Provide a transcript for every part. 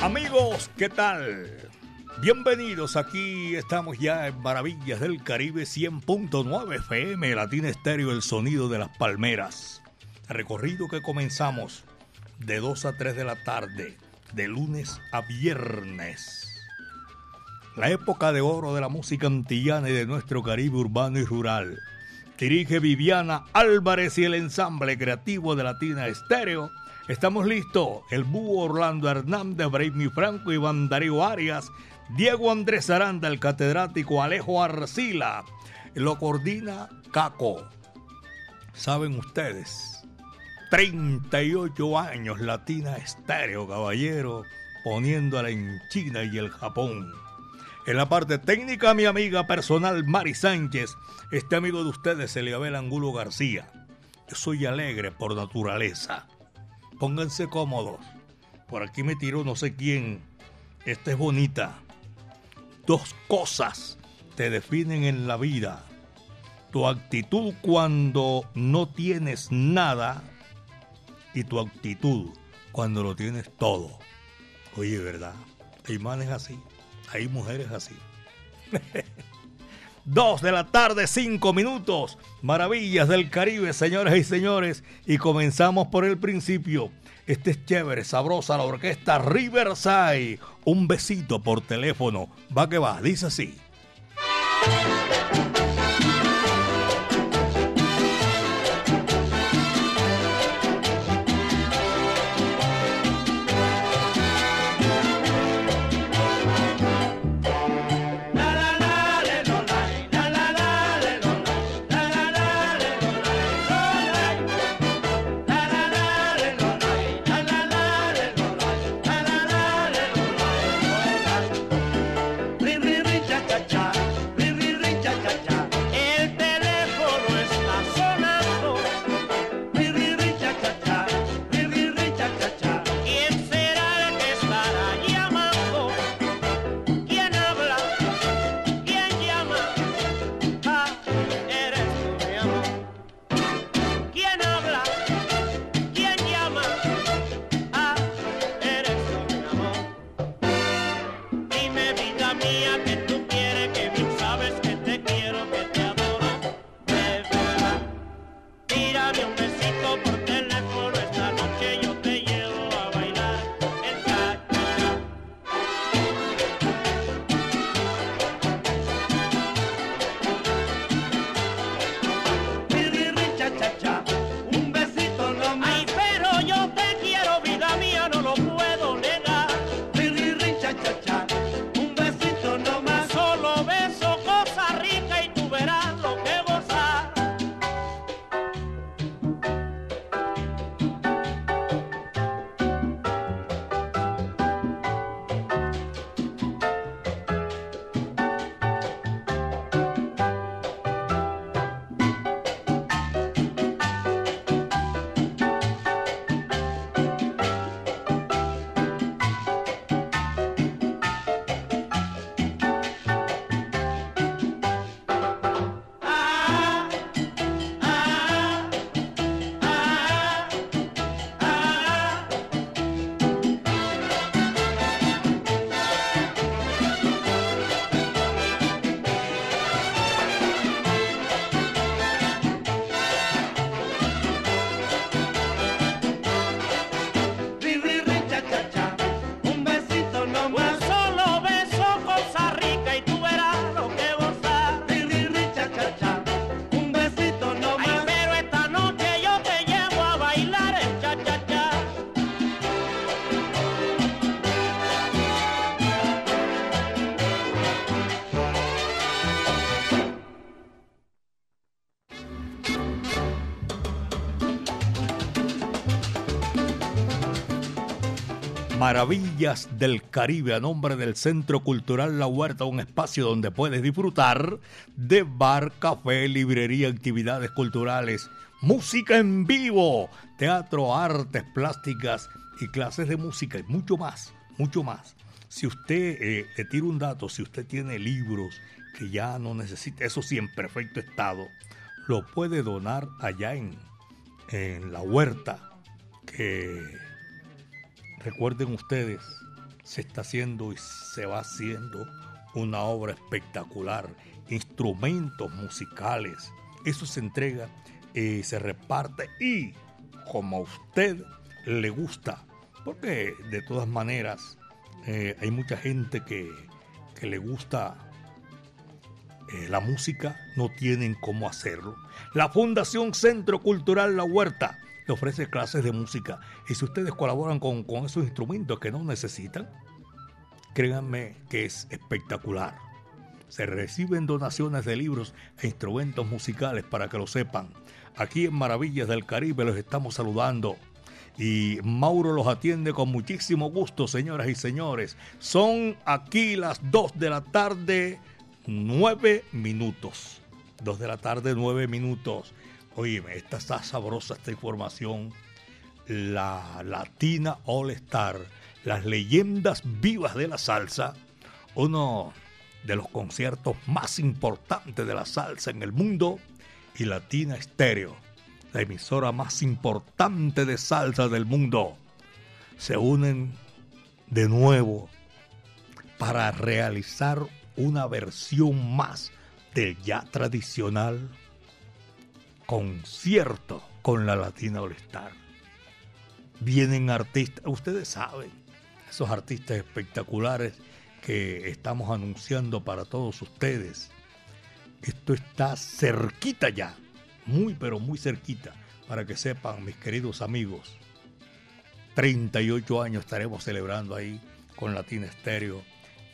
Amigos, ¿qué tal? Bienvenidos, aquí estamos ya en Maravillas del Caribe 100.9 FM, Latina Estéreo, el sonido de las palmeras. Recorrido que comenzamos de 2 a 3 de la tarde, de lunes a viernes. La época de oro de la música antillana y de nuestro Caribe urbano y rural. Dirige Viviana Álvarez y el ensamble creativo de Latina Estéreo Estamos listos. El búho Orlando Hernández, Braimi Franco, Iván Darío Arias, Diego Andrés Aranda, el catedrático Alejo Arcila. Lo coordina Caco. Saben ustedes, 38 años Latina Estéreo, caballero, poniéndola en China y el Japón. En la parte técnica, mi amiga personal Mari Sánchez, este amigo de ustedes, Eliabel Angulo García. Soy alegre por naturaleza Pónganse cómodos. Por aquí me tiró no sé quién. Esta es bonita. Dos cosas te definen en la vida. Tu actitud cuando no tienes nada y tu actitud cuando lo tienes todo. Oye, ¿verdad? Hay manes así, hay mujeres así. Dos de la tarde, cinco minutos. Maravillas del Caribe, señores y señores. Y comenzamos por el principio. Este es chévere, sabrosa, la orquesta Riverside. Un besito por teléfono. Va que va, dice así. Maravillas del Caribe a nombre del Centro Cultural La Huerta, un espacio donde puedes disfrutar de bar, café, librería, actividades culturales, música en vivo, teatro, artes plásticas y clases de música y mucho más, mucho más. Si usted eh, le tira un dato, si usted tiene libros que ya no necesita, eso sí, en perfecto estado, lo puede donar allá en, en la huerta, que Recuerden ustedes, se está haciendo y se va haciendo una obra espectacular, instrumentos musicales, eso se entrega, y se reparte y como a usted le gusta, porque de todas maneras eh, hay mucha gente que, que le gusta eh, la música, no tienen cómo hacerlo. La Fundación Centro Cultural La Huerta ofrece clases de música y si ustedes colaboran con, con esos instrumentos que no necesitan, créanme que es espectacular. Se reciben donaciones de libros e instrumentos musicales para que lo sepan. Aquí en Maravillas del Caribe los estamos saludando. Y Mauro los atiende con muchísimo gusto, señoras y señores. Son aquí las 2 de la tarde, 9 minutos. 2 de la tarde, 9 minutos. Oíme, esta está sabrosa esta información. La Latina All Star, las leyendas vivas de la salsa. Uno de los conciertos más importantes de la salsa en el mundo y Latina Estéreo, la emisora más importante de salsa del mundo, se unen de nuevo para realizar una versión más del ya tradicional concierto con la Latina All Star. Vienen artistas, ustedes saben, esos artistas espectaculares que estamos anunciando para todos ustedes esto está cerquita ya, muy pero muy cerquita, para que sepan mis queridos amigos. 38 años estaremos celebrando ahí con Latina Estéreo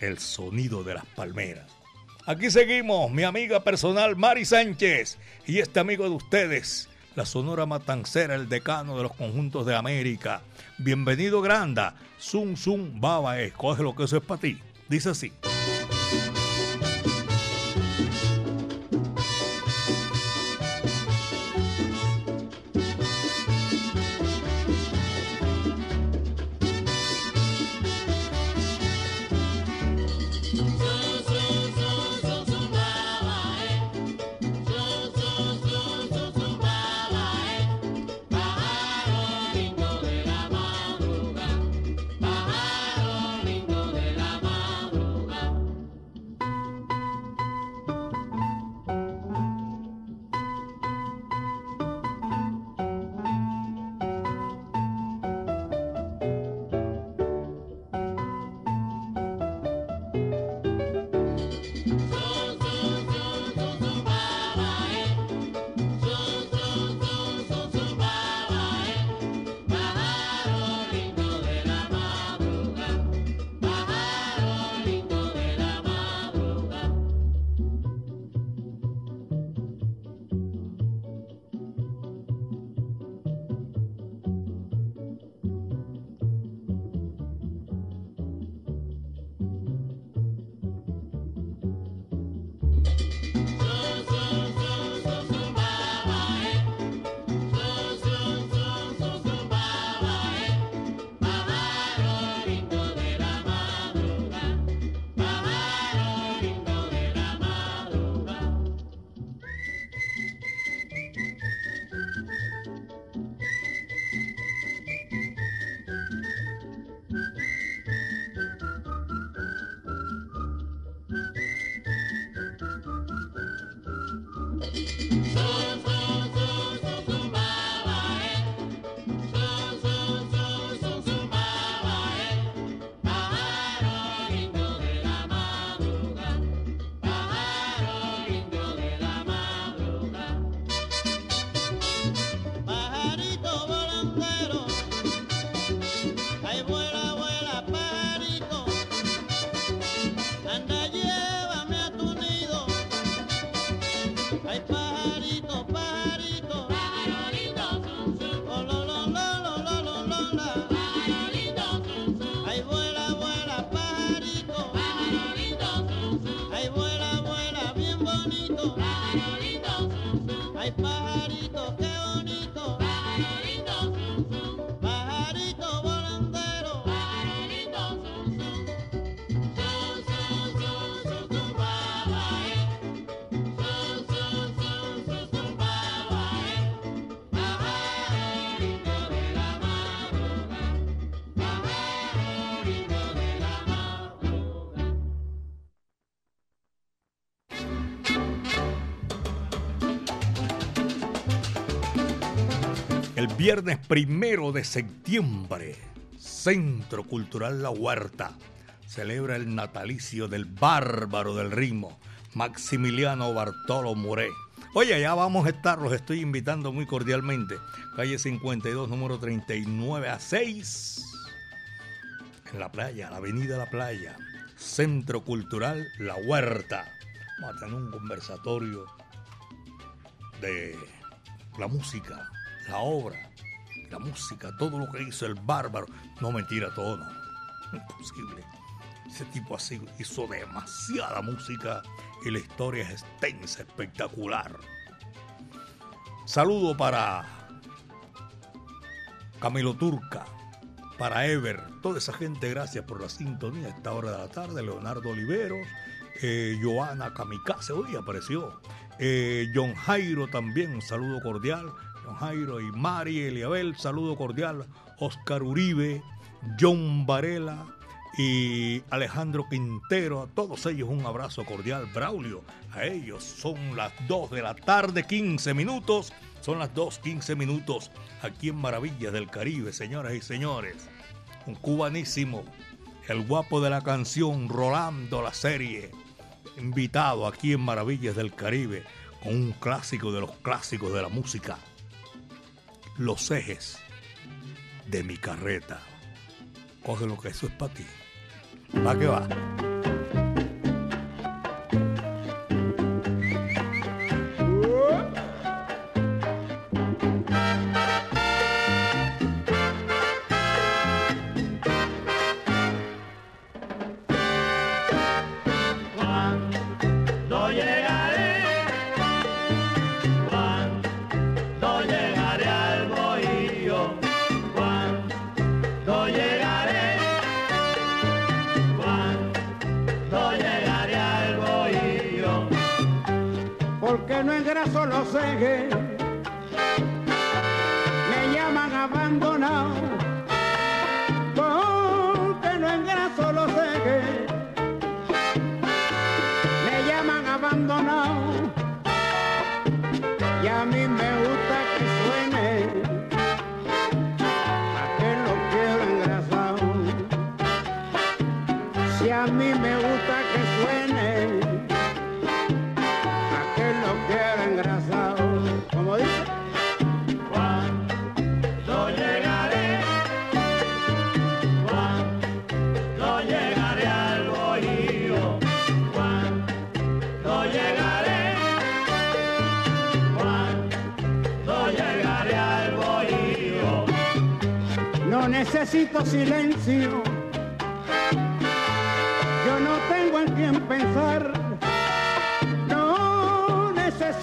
el sonido de las palmeras. Aquí seguimos, mi amiga personal Mari Sánchez y este amigo de ustedes, la Sonora Matancera, el decano de los conjuntos de América. Bienvenido, Granda. Zum, zum, baba, escoge lo que eso es para ti. Dice así. Viernes primero de septiembre, Centro Cultural La Huerta celebra el natalicio del bárbaro del ritmo, Maximiliano Bartolo Muré. Oye, ya vamos a estar, los estoy invitando muy cordialmente. Calle 52, número 39 a 6. En la playa, la avenida La Playa. Centro Cultural La Huerta. Vamos a tener un conversatorio de la música, la obra, la música, todo lo que hizo el bárbaro. No mentira, todo no. Imposible. Ese tipo así hizo demasiada música y la historia es extensa, espectacular. Saludo para Camilo Turca, para Ever, toda esa gente, gracias por la sintonía a esta hora de la tarde. Leonardo Oliveros, eh, Joana Kamikaze, hoy apareció. Eh, John Jairo también, un saludo cordial. John Jairo y Mari Eliabel, saludo cordial. Oscar Uribe, John Varela y Alejandro Quintero, a todos ellos un abrazo cordial. Braulio, a ellos son las 2 de la tarde, 15 minutos. Son las 2, 15 minutos aquí en Maravillas del Caribe, señoras y señores. Un cubanísimo, el guapo de la canción, Rolando la serie, invitado aquí en Maravillas del Caribe con un clásico de los clásicos de la música. Los ejes de mi carreta. Coge lo que eso es para ti. Va que va.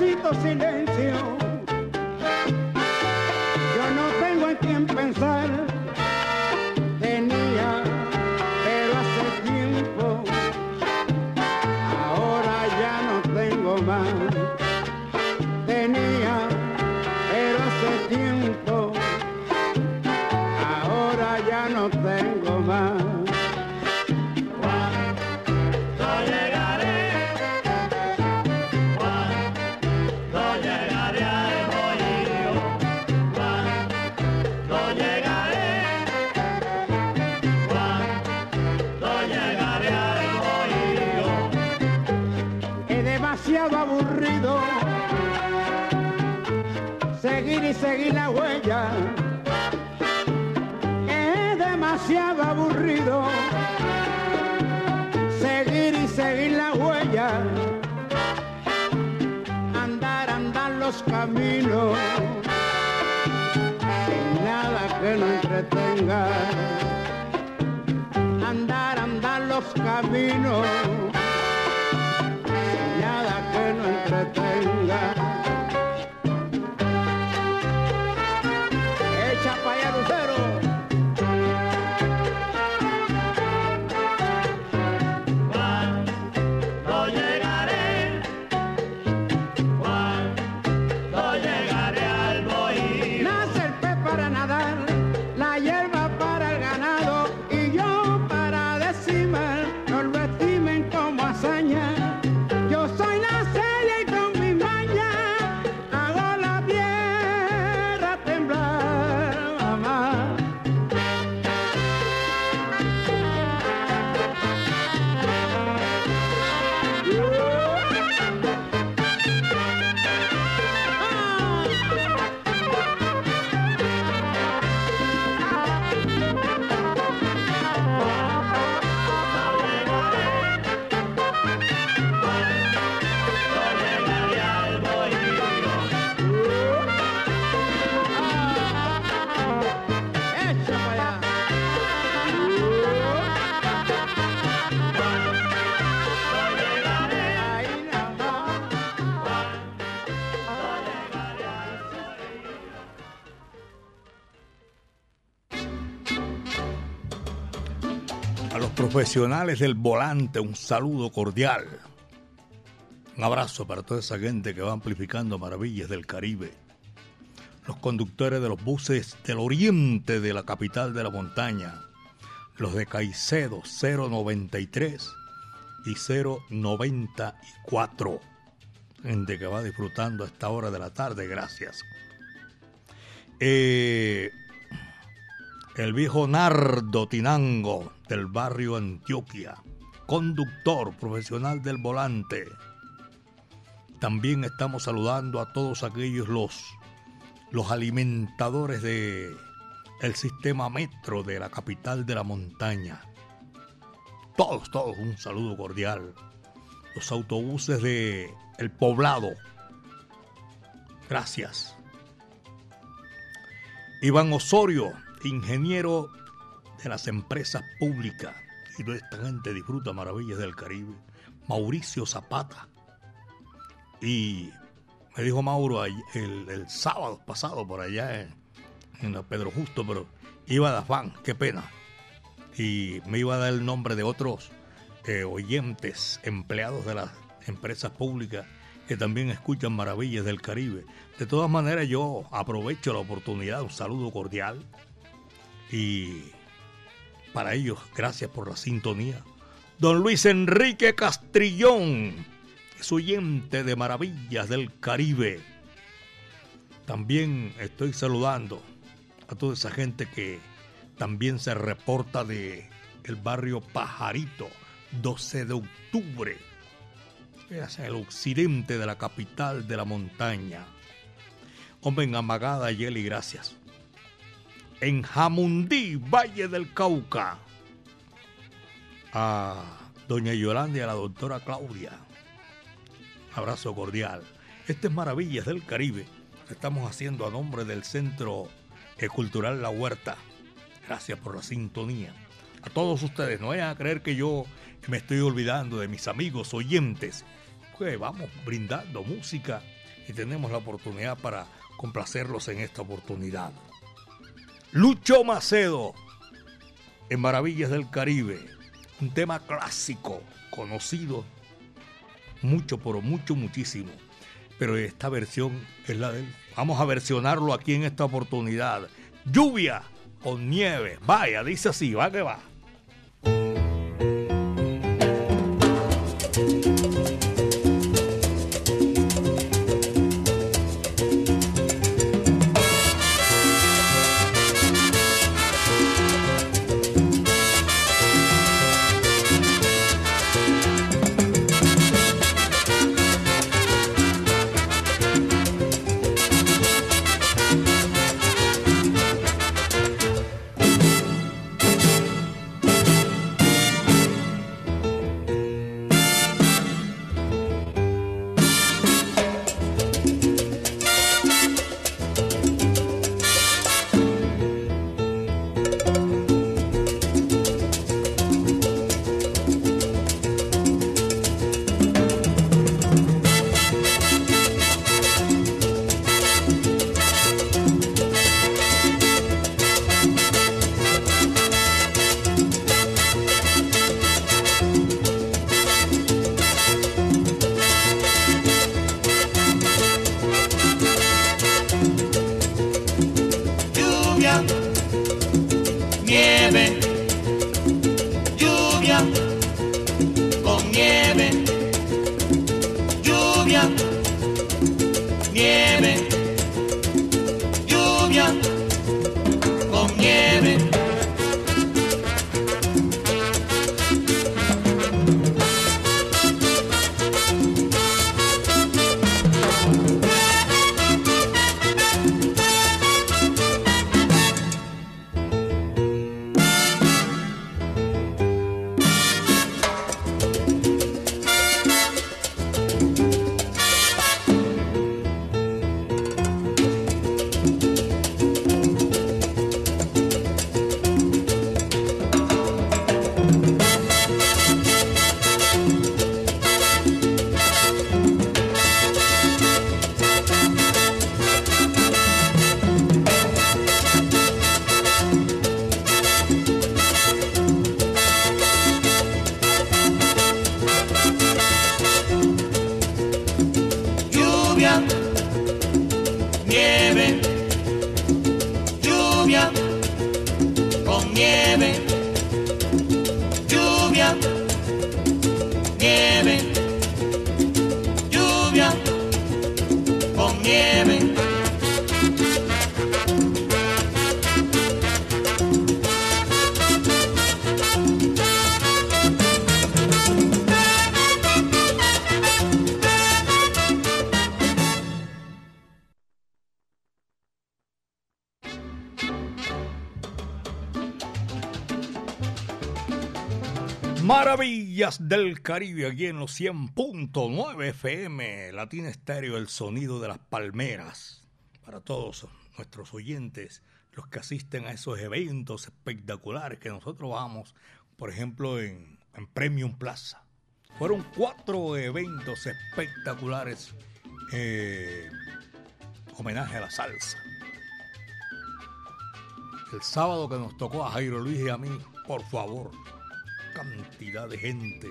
Necesito silencio. Seguir la huella. Demasiado aburrido seguir y seguir la huella, andar, andar los caminos, sin nada que no entretenga, andar, andar los caminos, profesionales del volante, un saludo cordial. Un abrazo para toda esa gente que va amplificando maravillas del Caribe. Los conductores de los buses del oriente de la capital de la montaña. Los de Caicedo 093 y 094. Gente que va disfrutando a esta hora de la tarde, gracias. Eh, el viejo Nardo Tinango del barrio Antioquia, conductor profesional del volante. También estamos saludando a todos aquellos los, los alimentadores de el sistema metro de la capital de la montaña. Todos, todos, un saludo cordial. Los autobuses de El Poblado. Gracias. Iván Osorio, ingeniero de las empresas públicas. Y esta gente disfruta maravillas del Caribe. Mauricio Zapata. Y me dijo Mauro el, sábado pasado por allá en, en la Pedro Justo, pero iba a dar fan, qué pena. Y me iba a dar el nombre de otros eh, oyentes, empleados de las empresas públicas que también escuchan maravillas del Caribe. De todas maneras, yo aprovecho la oportunidad, un saludo cordial. Y para ellos, gracias por la sintonía. Don Luis Enrique Castrillón es oyente de maravillas del Caribe. También estoy saludando a toda esa gente que también se reporta de el barrio Pajarito, 12 de octubre, es el occidente de la capital de la montaña. Hombre, Amagada, Yeli, gracias. En Jamundí, Valle del Cauca, a doña Yolanda y a la doctora Claudia. Abrazo cordial. Este es Maravillas del Caribe. Estamos haciendo a nombre del Centro Cultural La Huerta. Gracias por la sintonía. A todos ustedes, no vayan a creer que yo me estoy olvidando de mis amigos oyentes. Pues vamos brindando música y tenemos la oportunidad para complacerlos en esta oportunidad. Lucho Macedo, en Maravillas del Caribe, un tema clásico, conocido mucho, pero mucho, muchísimo. Pero esta versión es la del... Vamos a versionarlo aquí en esta oportunidad. Lluvia con nieve. Vaya, dice así, va que va. lluvia. Del Caribe, aquí en los 100.9 FM, Latina Estéreo, el sonido de las palmeras. Para todos nuestros oyentes, los que asisten a esos eventos espectaculares que nosotros vamos, por ejemplo, en, en Premium Plaza. Fueron cuatro eventos espectaculares, eh, homenaje a la salsa. El sábado que nos tocó a Jairo Luis y a mí, por favor, cantidad de gente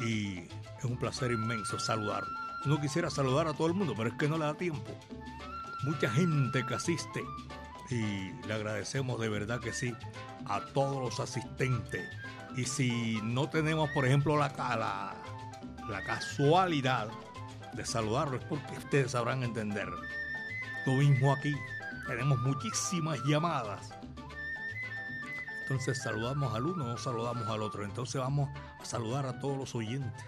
y es un placer inmenso saludar. Uno quisiera saludar a todo el mundo, pero es que no le da tiempo. Mucha gente que asiste y le agradecemos de verdad que sí a todos los asistentes. Y si no tenemos, por ejemplo, la, la, la casualidad de saludarlos, porque ustedes sabrán entender. Lo mismo aquí, tenemos muchísimas llamadas entonces saludamos al uno, no saludamos al otro. Entonces vamos a saludar a todos los oyentes.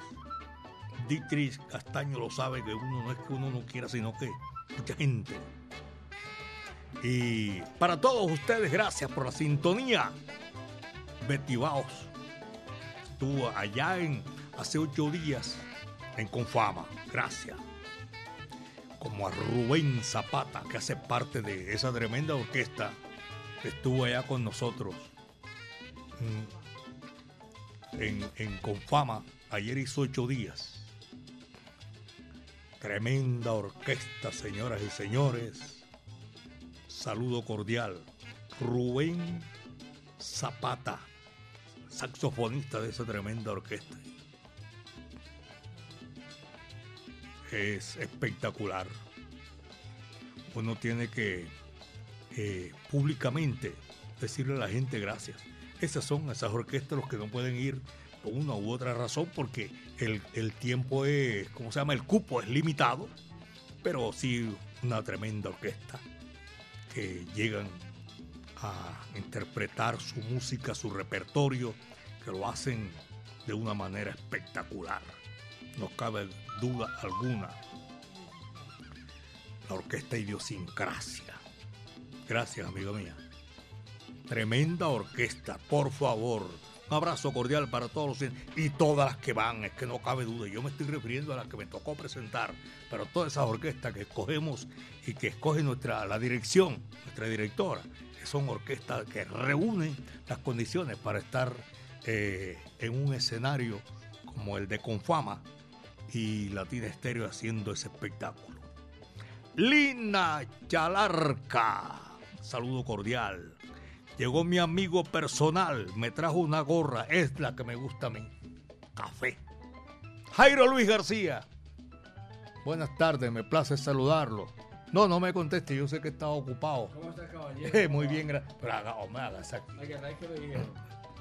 Dietrich Castaño lo sabe que uno no es que uno no quiera, sino que mucha gente. Y para todos ustedes, gracias por la sintonía. Betty Baos estuvo allá en hace ocho días en Confama. Gracias. Como a Rubén Zapata, que hace parte de esa tremenda orquesta, estuvo allá con nosotros en, en Confama. Ayer hizo ocho días. Tremenda orquesta, señoras y señores. Saludo cordial. Rubén Zapata, saxofonista de esa tremenda orquesta. Es espectacular. Uno tiene que eh, públicamente decirle a la gente gracias. Esas son esas orquestas los que no pueden ir por una u otra razón porque el, el tiempo es, ¿cómo se llama? El cupo es limitado, pero sí una tremenda orquesta que llegan a interpretar su música, su repertorio, que lo hacen de una manera espectacular. No cabe duda alguna. La orquesta Idiosincrasia. Gracias, amigo mía. Tremenda orquesta, por favor. Un abrazo cordial para todos los y todas las que van, es que no cabe duda. Yo me estoy refiriendo a las que me tocó presentar, pero todas esas orquestas que escogemos y que escoge nuestra la dirección, nuestra directora, que son orquestas que reúnen las condiciones para estar eh, en un escenario como el de Confama y Latina Estéreo haciendo ese espectáculo. Lina Chalarca, saludo cordial. Llegó mi amigo personal, me trajo una gorra, es la que me gusta a mí. Café. Jairo Luis García. Buenas tardes, me place saludarlo. No, no me conteste, yo sé que estaba ocupado. ¿Cómo está, caballero? Eh, muy bien, gracias. Pero haga, hombre, hágase aquí. Oiga, ¿sabes qué me dijeron?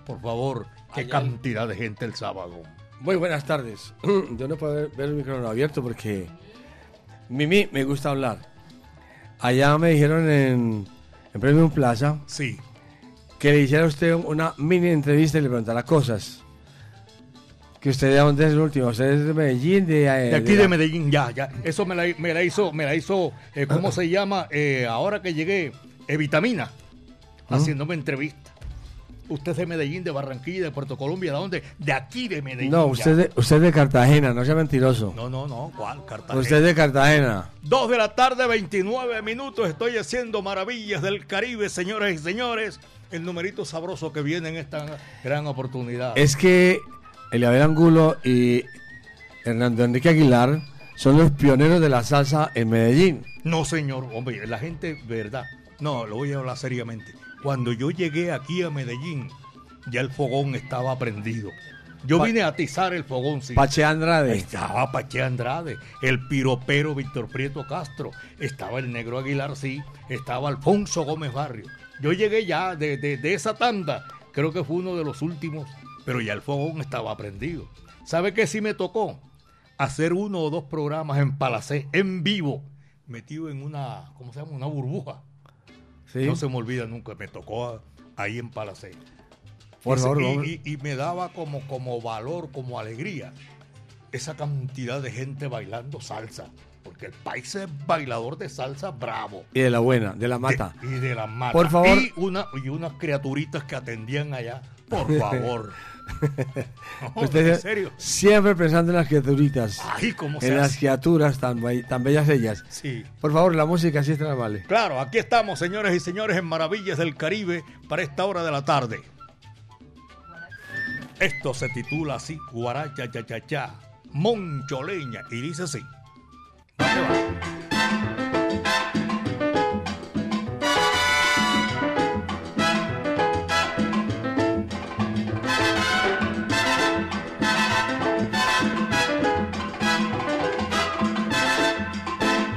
Por favor, qué Allá- cantidad de gente el sábado. Muy buenas tardes. Yo no puedo ver, ver el micrófono abierto porque Mimi me gusta hablar. Allá me dijeron en, en Premium Plaza Sí, que le hiciera usted una mini entrevista y le preguntara cosas. Que usted de dónde es el último, usted es de Medellín, de, eh, de aquí la- de Medellín, ya, ya. Eso me la, me la hizo, me la hizo, eh, ¿cómo se llama? Eh, ahora que llegué, eh, Vitamina, haciéndome entrevista. Usted es de Medellín, de Barranquilla, de Puerto Colombia, ¿de dónde? De aquí de Medellín. No, usted es de, usted es de Cartagena, no sea mentiroso. No, no, no, ¿cuál? Cartagena. Usted es de Cartagena. Dos de la tarde, 29 minutos. Estoy haciendo maravillas del Caribe, señoras y señores. El numerito sabroso que viene en esta gran oportunidad. Es que Eliabel Angulo y Hernando Enrique Aguilar son los pioneros de la salsa en Medellín. No, señor, hombre, la gente, verdad. No, lo voy a hablar seriamente. Cuando yo llegué aquí a Medellín, ya el fogón estaba prendido. Yo vine a atizar el fogón, sí. Pache Andrade. estaba Pache Andrade, el piropero Víctor Prieto Castro, estaba el negro Aguilar, sí, estaba Alfonso Gómez Barrio. Yo llegué ya de, de- de esa tanda, creo que fue uno de los últimos, pero ya el fogón estaba prendido. ¿Sabe qué sí me tocó? Hacer uno o dos programas en Palacé, en vivo, metido en una, ¿cómo se llama? Una burbuja. Sí. No se me olvida nunca, me tocó ahí en Palacé. Por favor, y- y me daba como, como valor, como alegría, esa cantidad de gente bailando salsa. Porque el país es bailador de salsa bravo. Y de la buena, de la mata. De- y de la mata. Por favor. Y, una, y unas criaturitas que atendían allá. Por favor. No, Usted ¿En serio? Siempre pensando en las criaturitas. Ay, ¿cómo se en las criaturas tan, tan bellas ellas. Sí. Por favor, la música sí está vale. Claro, aquí estamos, señores y señores, en Maravillas del Caribe para esta hora de la tarde. Esto se titula así, Guaracha cha cha cha, Moncholeña, y dice así.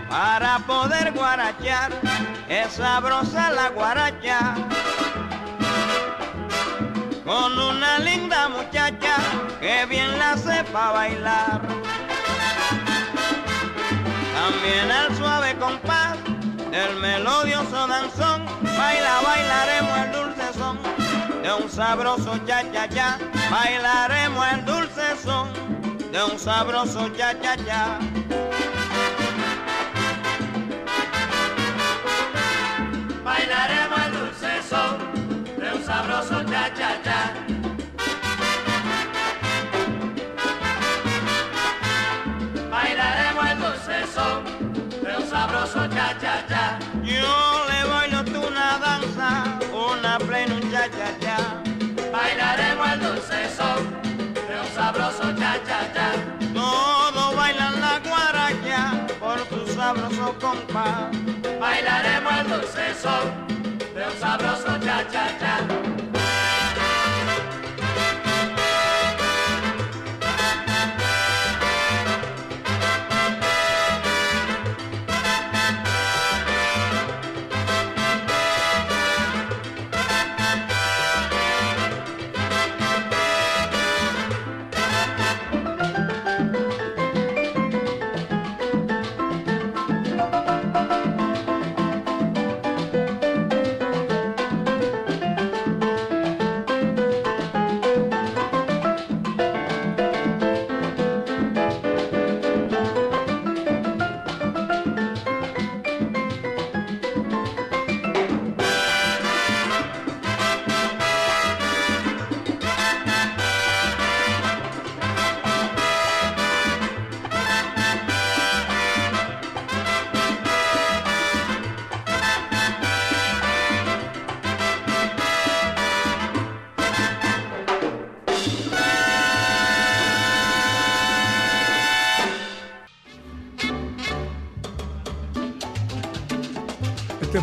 Para poder guarachar, es sabrosa la guaracha. Con una linda muchacha que bien la sepa bailar. También al suave compás del melodioso danzón, baila, bailaremos el dulce son de un sabroso cha cha cha. Bailaremos el dulce son de un sabroso cha cha cha. Bailaremos el dulce son de un sabroso cha cha cha. Sabroso compás. Bailaremos el dulce de un sabroso cha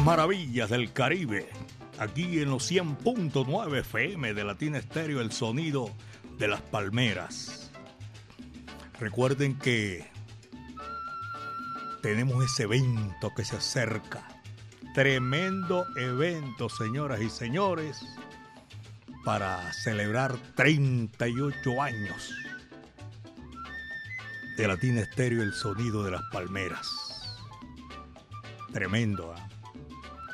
Maravillas del Caribe, aquí en los 100.9 FM de Latina Estéreo, el sonido de las palmeras. Recuerden que tenemos ese evento que se acerca. Tremendo evento, señoras y señores, para celebrar 38 años de Latina Estéreo, el sonido de las palmeras. Tremendo, ¿ah?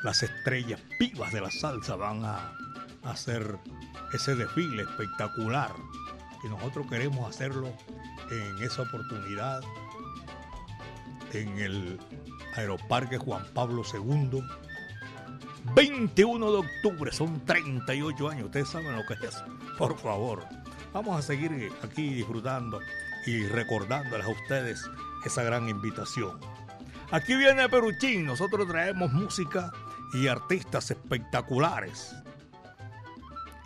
Las estrellas vivas de la salsa van a hacer ese desfile espectacular y nosotros queremos hacerlo en esa oportunidad en el Aeroparque Juan Pablo II. 21 de octubre, son 38 años, ustedes saben lo que es. Por favor, vamos a seguir aquí disfrutando y recordándoles a ustedes esa gran invitación. Aquí viene Peruchín, nosotros traemos música y artistas espectaculares.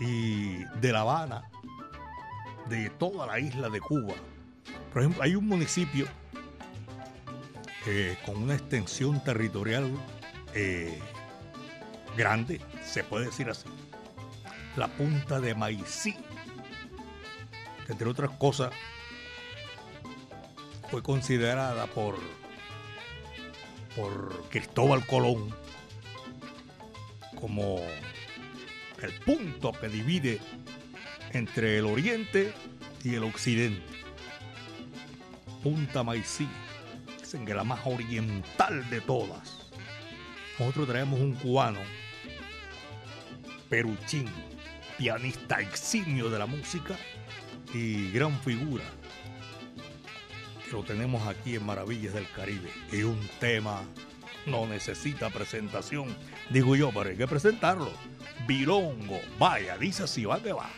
Y de La Habana, de toda la isla de Cuba. Por ejemplo, hay un municipio eh, con una extensión territorial eh, grande, se puede decir así. La punta de Maicí, que entre otras cosas fue considerada por por Cristóbal Colón como el punto que divide entre el oriente y el occidente. Punta Maicí, dicen que la más oriental de todas. Nosotros traemos un cubano, Peruchín, pianista eximio de la música y gran figura lo tenemos aquí en Maravillas del Caribe. Y un tema no necesita presentación, digo yo, pero hay que presentarlo. Bilongo, vaya, dice así, va que va.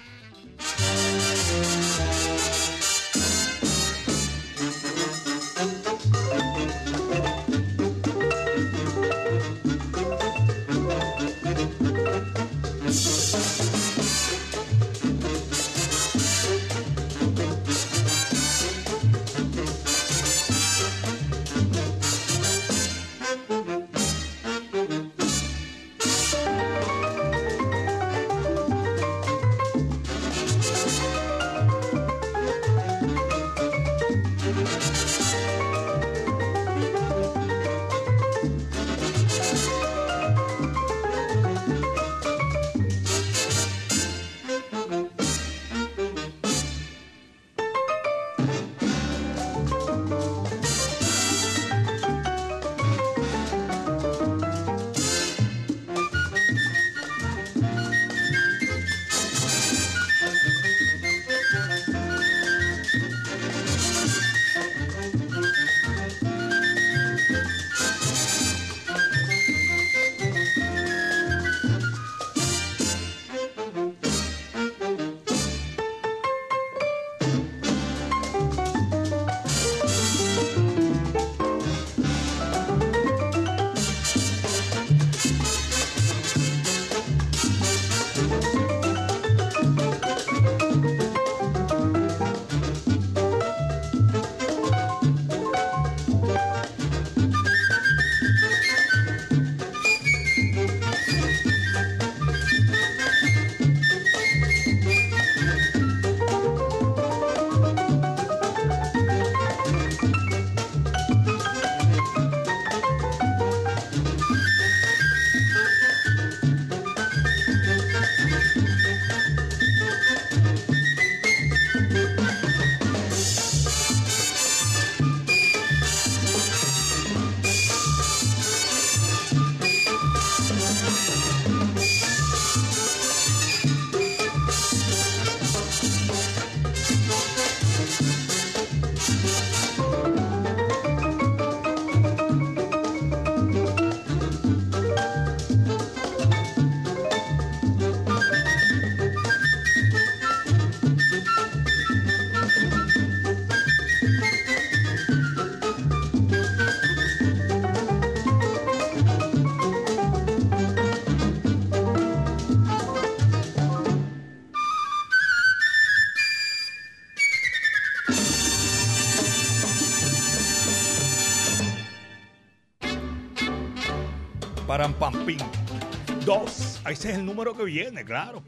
Param Pam. Dos. Ese es el número que viene, claro.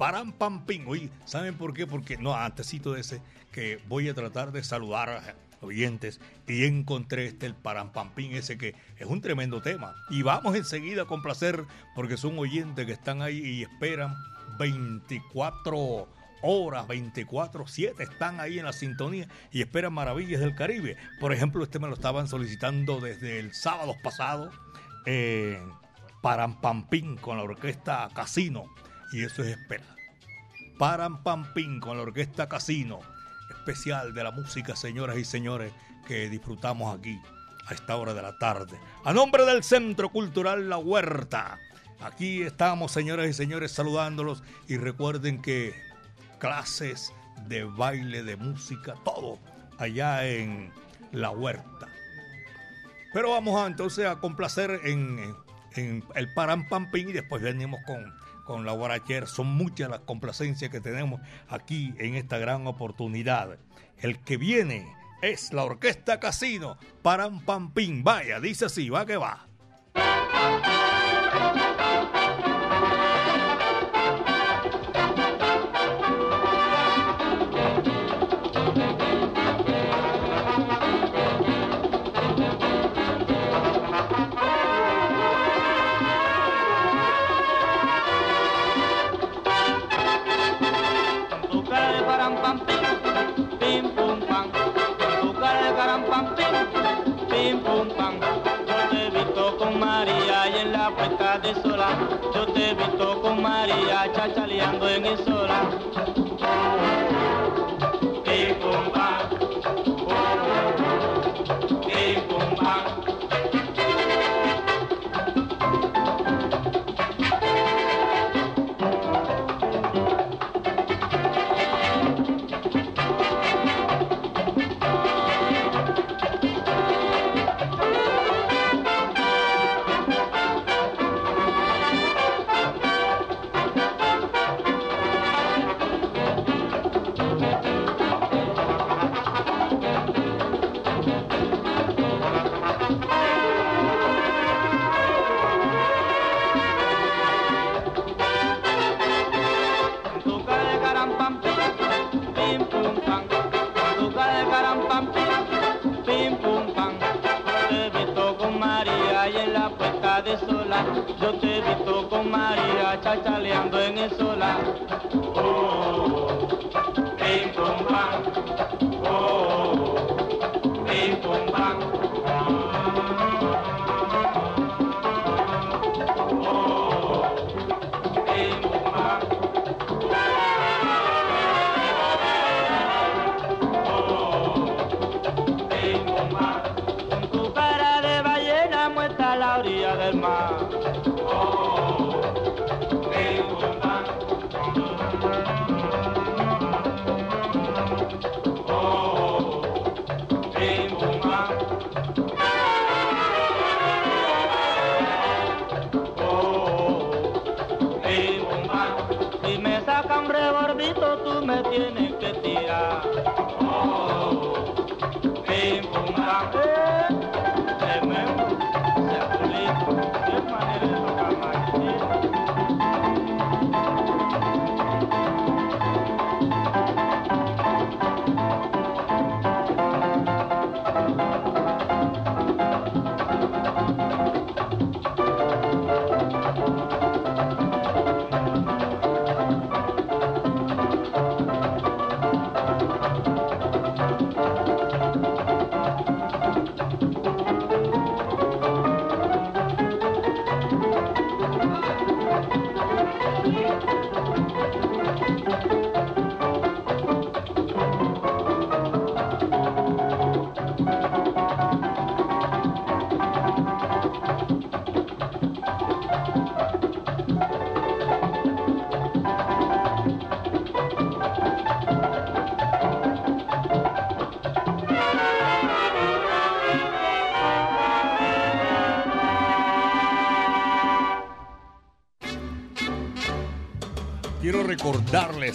Oye, ¿saben por qué? Porque, no, antesito de ese, que voy a tratar de saludar a oyentes y encontré este, el Param Pam Pim, ese que es un tremendo tema. Y vamos enseguida a complacer, porque son oyentes que están ahí y esperan 24 horas, 24-7, están ahí en la sintonía y esperan maravillas del Caribe. Por ejemplo, este me lo estaban solicitando desde el sábado pasado en Parampampín con la orquesta Casino. Y eso es espera. Parampampín con la orquesta Casino. Especial de la música, señoras y señores, que disfrutamos aquí a esta hora de la tarde. A nombre del Centro Cultural La Huerta. Aquí estamos, señoras y señores, saludándolos. Y recuerden que clases de baile, de música, todo allá en la huerta. Pero vamos a, entonces a complacer en, en el Parampampín y después venimos con, con la guarachera. Son muchas las complacencias que tenemos aquí en esta gran oportunidad. El que viene es la Orquesta Casino Parampampín. Vaya, dice así, va que va. De sola, yo te he visto con María chachaleando en el sola. Pim pum pam,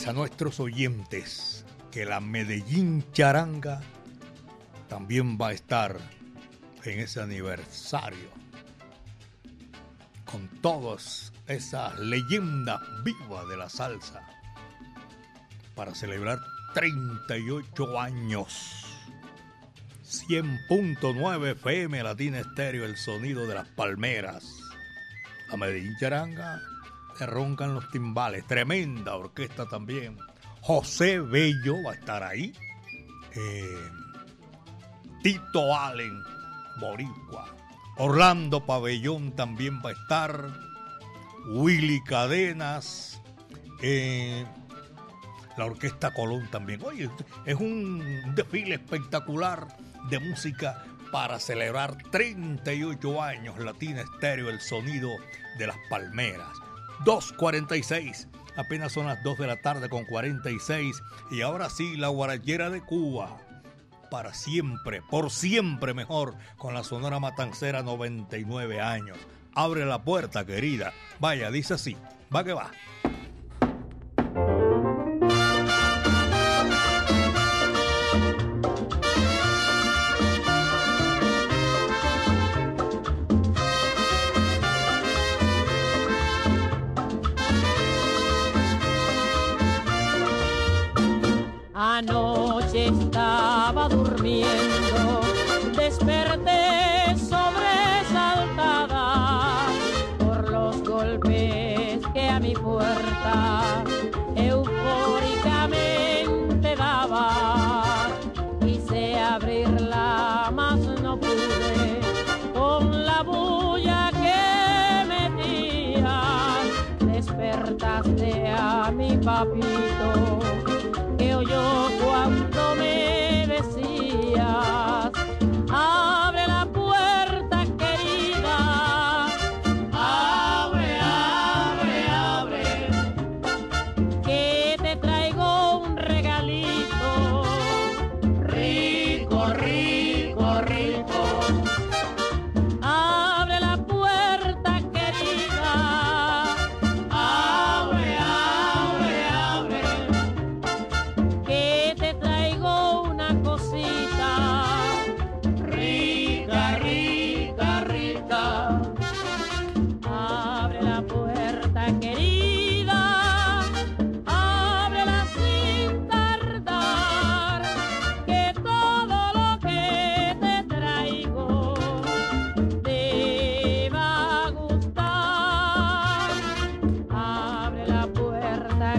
a nuestros oyentes que la Medellín Charanga también va a estar en ese aniversario con todas esas leyendas vivas de la salsa para celebrar 38 años. 100.9 FM Latina Estéreo, el sonido de las palmeras. A Medellín Charanga roncan los timbales, tremenda orquesta también. José Bello va a estar ahí. Eh, Tito Allen, Boricua. Orlando Pabellón también va a estar. Willy Cadenas. Eh, la Orquesta Colón también. Oye, es un desfile espectacular de música para celebrar 38 años Latina Estéreo, el sonido de las palmeras. 2.46, apenas son las 2 de la tarde con 46 y ahora sí, la guarachera de Cuba. Para siempre, por siempre mejor, con la Sonora Matancera 99 años. Abre la puerta, querida. Vaya, dice así. Va que va. Anoche estaba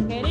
puerta,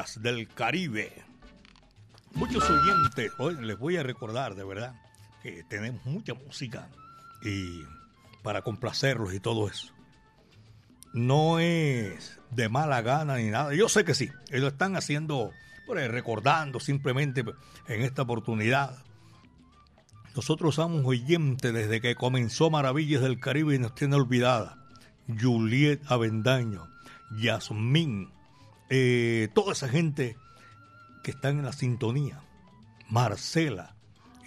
Del Caribe. Muchos oyentes, hoy les voy a recordar de verdad que tenemos mucha música y para complacerlos y todo eso. No es de mala gana ni nada. Yo sé que sí, lo están haciendo, pues, recordando simplemente en esta oportunidad. Nosotros somos oyentes desde que comenzó Maravillas del Caribe y nos tiene olvidada. Juliet Avendaño, Yasmín, eh, toda esa gente que están en la sintonía. Marcela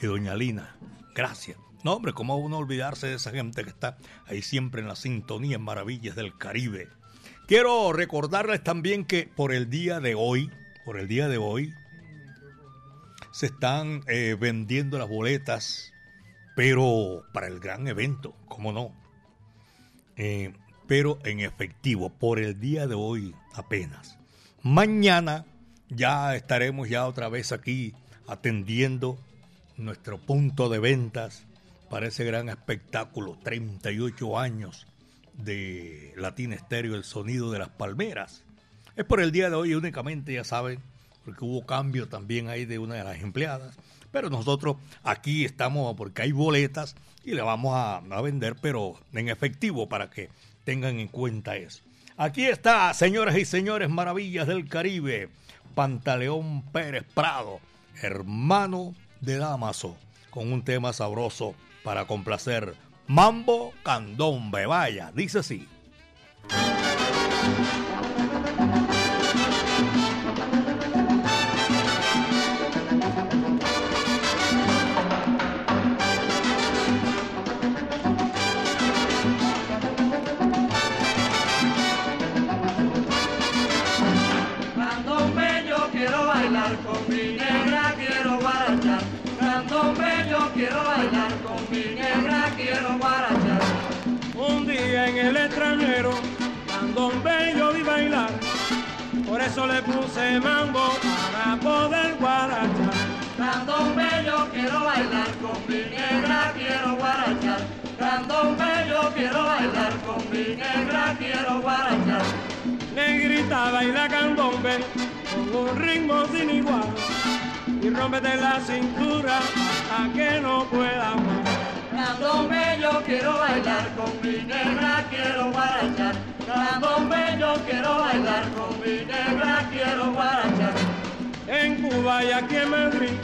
y Doña Lina, gracias. No, hombre, ¿cómo uno olvidarse de esa gente que está ahí siempre en la sintonía en Maravillas del Caribe? Quiero recordarles también que por el día de hoy, por el día de hoy, se están eh, vendiendo las boletas, pero para el gran evento, ¿cómo no? Eh, pero en efectivo, por el día de hoy apenas. Mañana ya estaremos ya otra vez aquí atendiendo nuestro punto de ventas para ese gran espectáculo, 38 años de Latina Estéreo, el sonido de las palmeras. Es por el día de hoy únicamente, ya saben, porque hubo cambio también ahí de una de las empleadas. Pero nosotros aquí estamos porque hay boletas y le vamos a, a vender, pero en efectivo para que tengan en cuenta eso. Aquí está, señoras y señores, maravillas del Caribe, Pantaleón Pérez Prado, hermano de Damaso, con un tema sabroso para complacer. Mambo Candombe, vaya, dice así. Eso le puse mambo para poder guarachar. Candombe yo quiero bailar con mi negra, quiero guarachar. Candombe yo quiero bailar con mi negra, quiero guarachar. Negrita baila candombe con un ritmo sin igual. Y rómpete la cintura a que no pueda más. Candombe yo quiero bailar con mi negra, quiero guarachar. Candombe yo quiero bailar con mi negra, quiero guarachar. En Cuba y aquí en Madrid,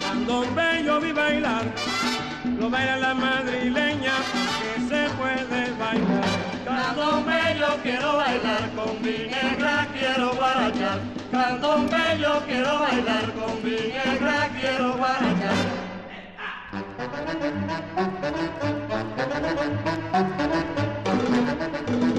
candombe yo vi bailar. Lo bailan las madrileñas que se puede bailar. Candombe yo quiero bailar con mi negra, quiero guarachar. Candombe yo quiero bailar con mi negra, quiero guarachar.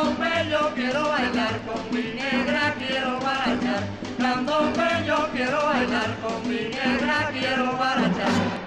Candombe yo quiero bailar con mi negra, quiero guarachar. Candombe yo quiero bailar con mi negra, quiero guarachar.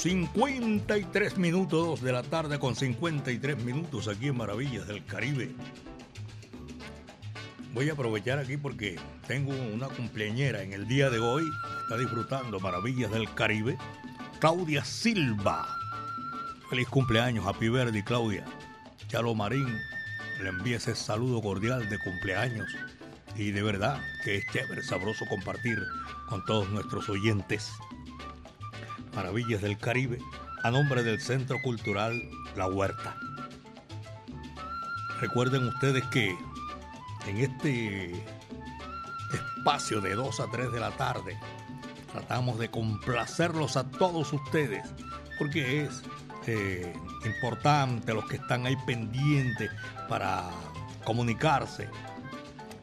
53 minutos de la tarde con 53 minutos aquí en Maravillas del Caribe. Voy a aprovechar aquí porque tengo una cumpleañera en el día de hoy. Está disfrutando Maravillas del Caribe. Claudia Silva. Feliz cumpleaños, Happy Birthday, Claudia. Chalo Marín le envía ese saludo cordial de cumpleaños. Y de verdad que es chévere, sabroso compartir con todos nuestros oyentes. Maravillas del Caribe, a nombre del Centro Cultural La Huerta. Recuerden ustedes que en este espacio de 2 a 3 de la tarde tratamos de complacerlos a todos ustedes, porque es eh, importante los que están ahí pendientes para comunicarse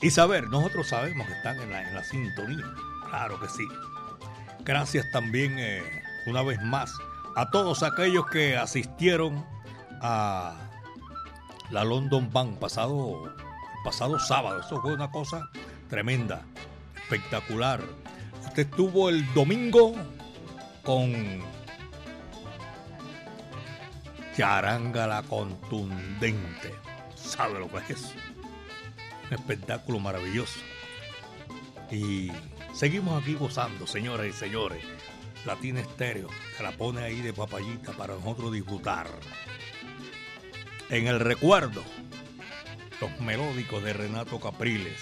y saber, nosotros sabemos que están en la, en la sintonía, claro que sí. Gracias también eh, una vez más a todos aquellos que asistieron a la London Bank pasado, pasado sábado. Eso fue una cosa tremenda, espectacular. Usted estuvo el domingo con Charanga la contundente. ¿Sabe lo que es? Un espectáculo maravilloso. Y seguimos aquí gozando, señoras y señores, Latina Estéreo, se la pone ahí de papayita para nosotros disfrutar. En el recuerdo, los melódicos de Renato Capriles,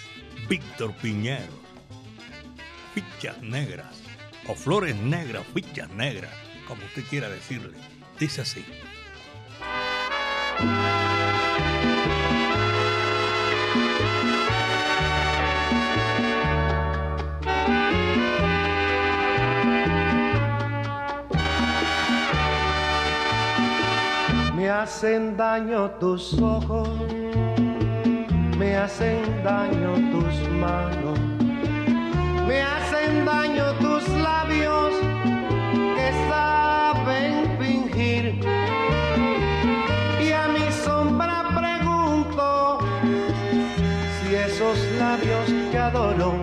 Víctor Piñero, fichas negras, o flores negras, fichas negras, como usted quiera decirle. Dice así. Hacen daño tus ojos, me hacen daño tus manos, me hacen daño tus labios que saben fingir. Y a mi sombra pregunto si esos labios que adoro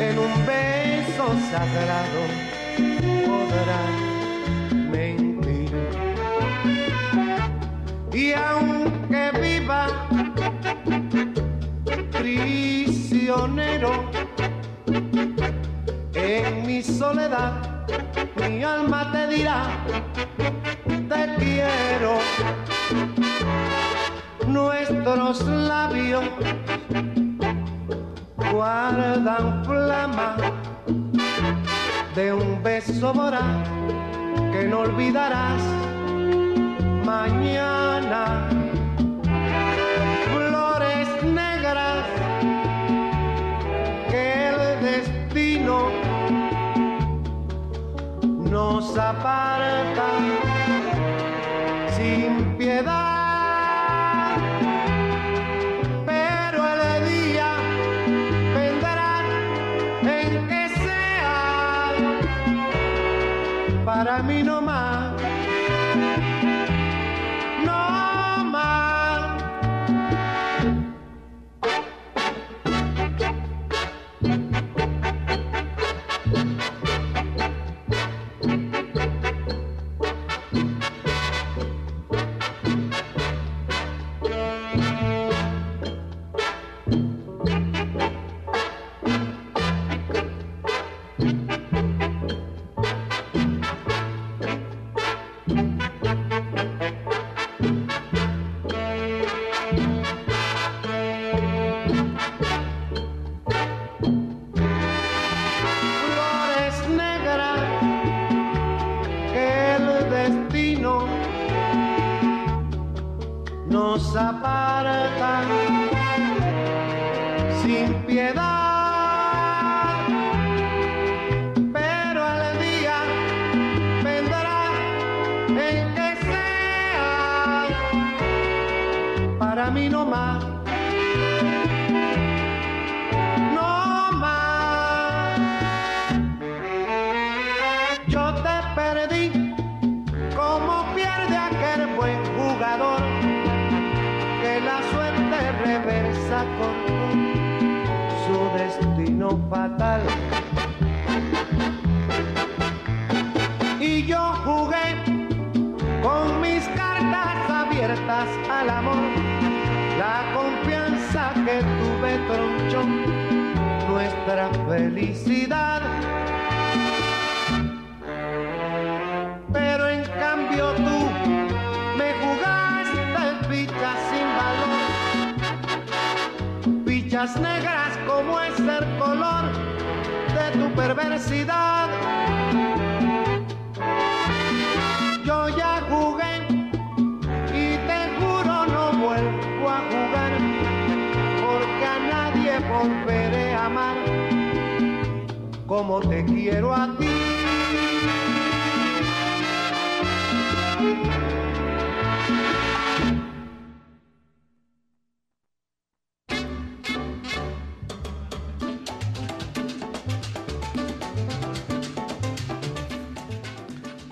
en un beso sagrado podrán Y aunque viva prisionero en mi soledad, mi alma te dirá, te quiero. Nuestros labios guardan flama de un beso voraz que no olvidarás mañana. Flores negras que el destino nos aparta sin piedad. Pero el día vendrá en que sea para mí no flores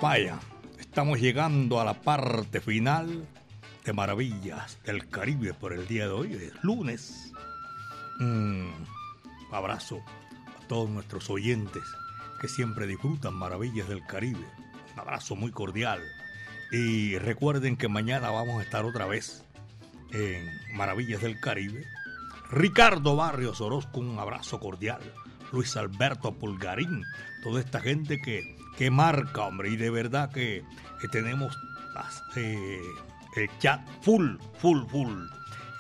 Vaya, estamos llegando a la parte final de Maravillas del Caribe por el día de hoy, es lunes. Mm, abrazo a todos nuestros oyentes que siempre disfrutan Maravillas del Caribe. Un abrazo muy cordial. Y recuerden que mañana vamos a estar otra vez en Maravillas del Caribe. Ricardo Barrios Orozco, un abrazo cordial Luis Alberto Pulgarín, toda esta gente que, que marca, hombre, y de verdad que, tenemos eh, el chat full, full, full.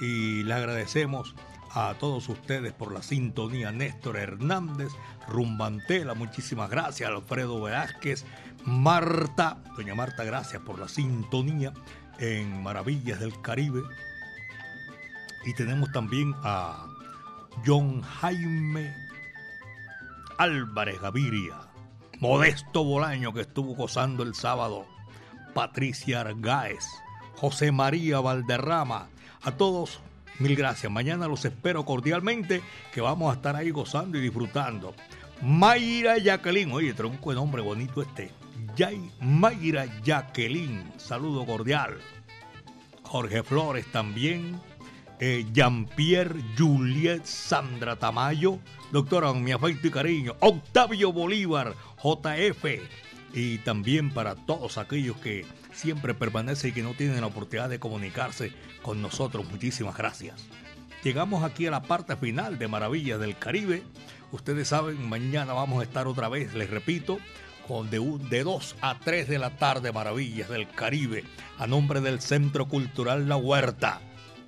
Y le agradecemos a todos ustedes por la sintonía. Néstor Hernández, Rumbantela, muchísimas gracias. Alfredo Velázquez, Marta, doña Marta, gracias por la sintonía en Maravillas del Caribe. Y tenemos también a John Jaime Álvarez Gaviria, Modesto Bolaño que estuvo gozando el sábado, Patricia Argáez, José María Valderrama, a todos mil gracias. Mañana los espero cordialmente que vamos a estar ahí gozando y disfrutando. Mayra Jacqueline, oye, tronco de nombre bonito este. Yay, Mayra Jacqueline, saludo cordial. Jorge Flores también. Eh, Jean-Pierre Juliet Sandra Tamayo. Doctora, mi afecto y cariño. Octavio Bolívar, JF. Y también para todos aquellos que siempre permanecen y que no tienen la oportunidad de comunicarse con nosotros. Muchísimas gracias. Llegamos aquí a la parte final de Maravillas del Caribe. Ustedes saben, mañana vamos a estar otra vez, les repito, con de, de 2 a 3 de la tarde Maravillas del Caribe, a nombre del Centro Cultural La Huerta.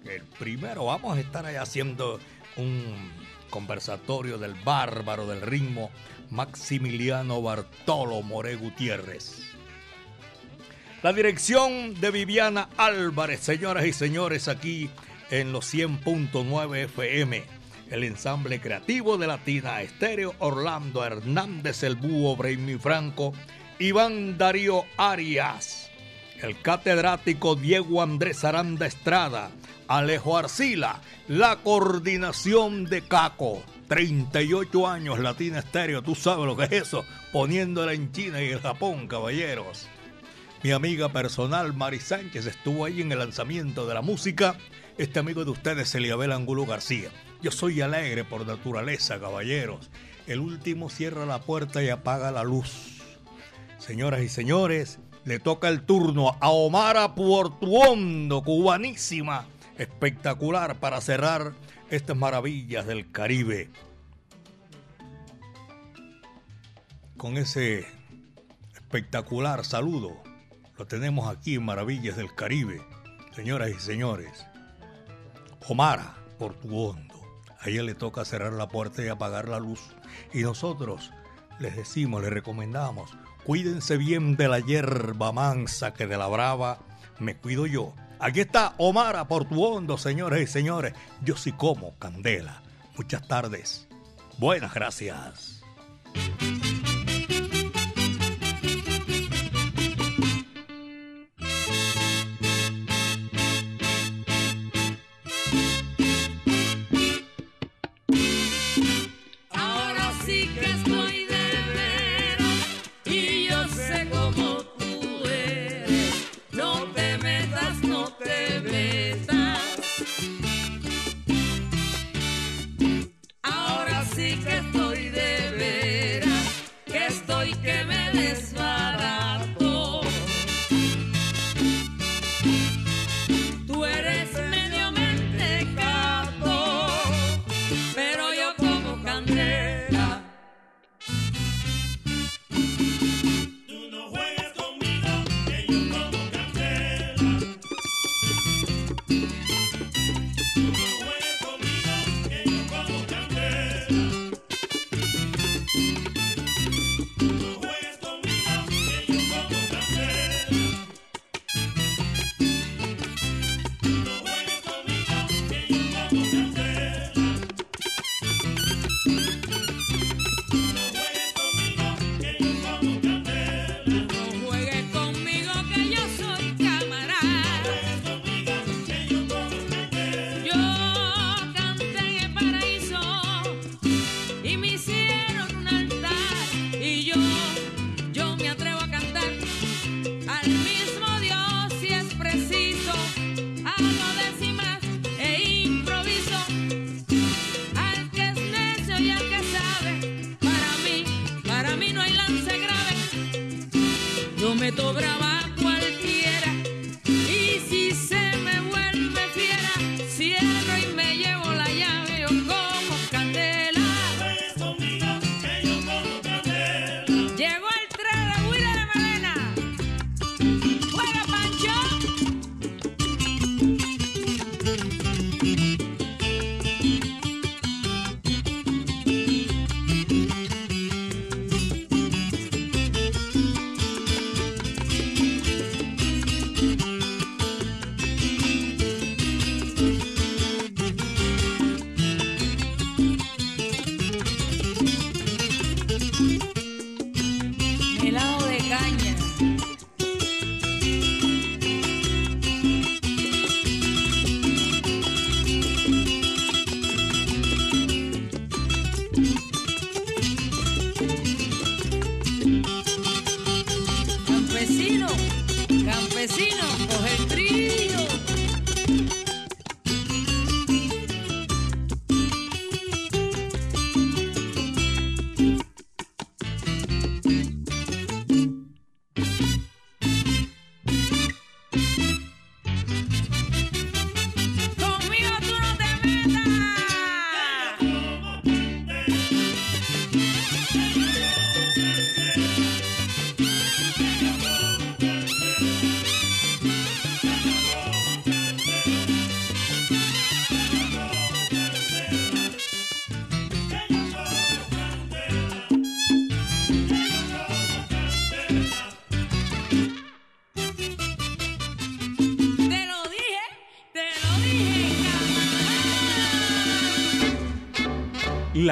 El primero, vamos a estar ahí haciendo un conversatorio del bárbaro del ritmo Maximiliano Bartolo More Gutiérrez. La dirección de Viviana Álvarez, señoras y señores, aquí en los 100.9 FM el ensamble creativo de Latina Estéreo, Orlando Hernández, el Búho, Braimi Franco, Iván Darío Arias, el catedrático Diego Andrés Aranda Estrada, Alejo Arcila, la coordinación de Caco. 38 años Latina Estéreo, tú sabes lo que es eso, poniéndola en China y el Japón, caballeros. Mi amiga personal Mari Sánchez estuvo ahí en el lanzamiento de la música. Este amigo de ustedes, Eliabel Angulo García. Yo soy alegre por naturaleza, caballeros. El último cierra la puerta y apaga la luz. Señoras y señores, le toca el turno a Omara Puertuondo, cubanísima, espectacular para cerrar estas maravillas del Caribe. Con ese espectacular saludo, lo tenemos aquí en Maravillas del Caribe, señoras y señores. Omara Portuondo. A ella le toca cerrar la puerta y apagar la luz. Y nosotros les decimos, les recomendamos, cuídense bien de la hierba mansa que de la brava me cuido yo. Aquí está Omar Portuondo, señores y señores. Yo sí como candela. Muchas tardes. Buenas gracias.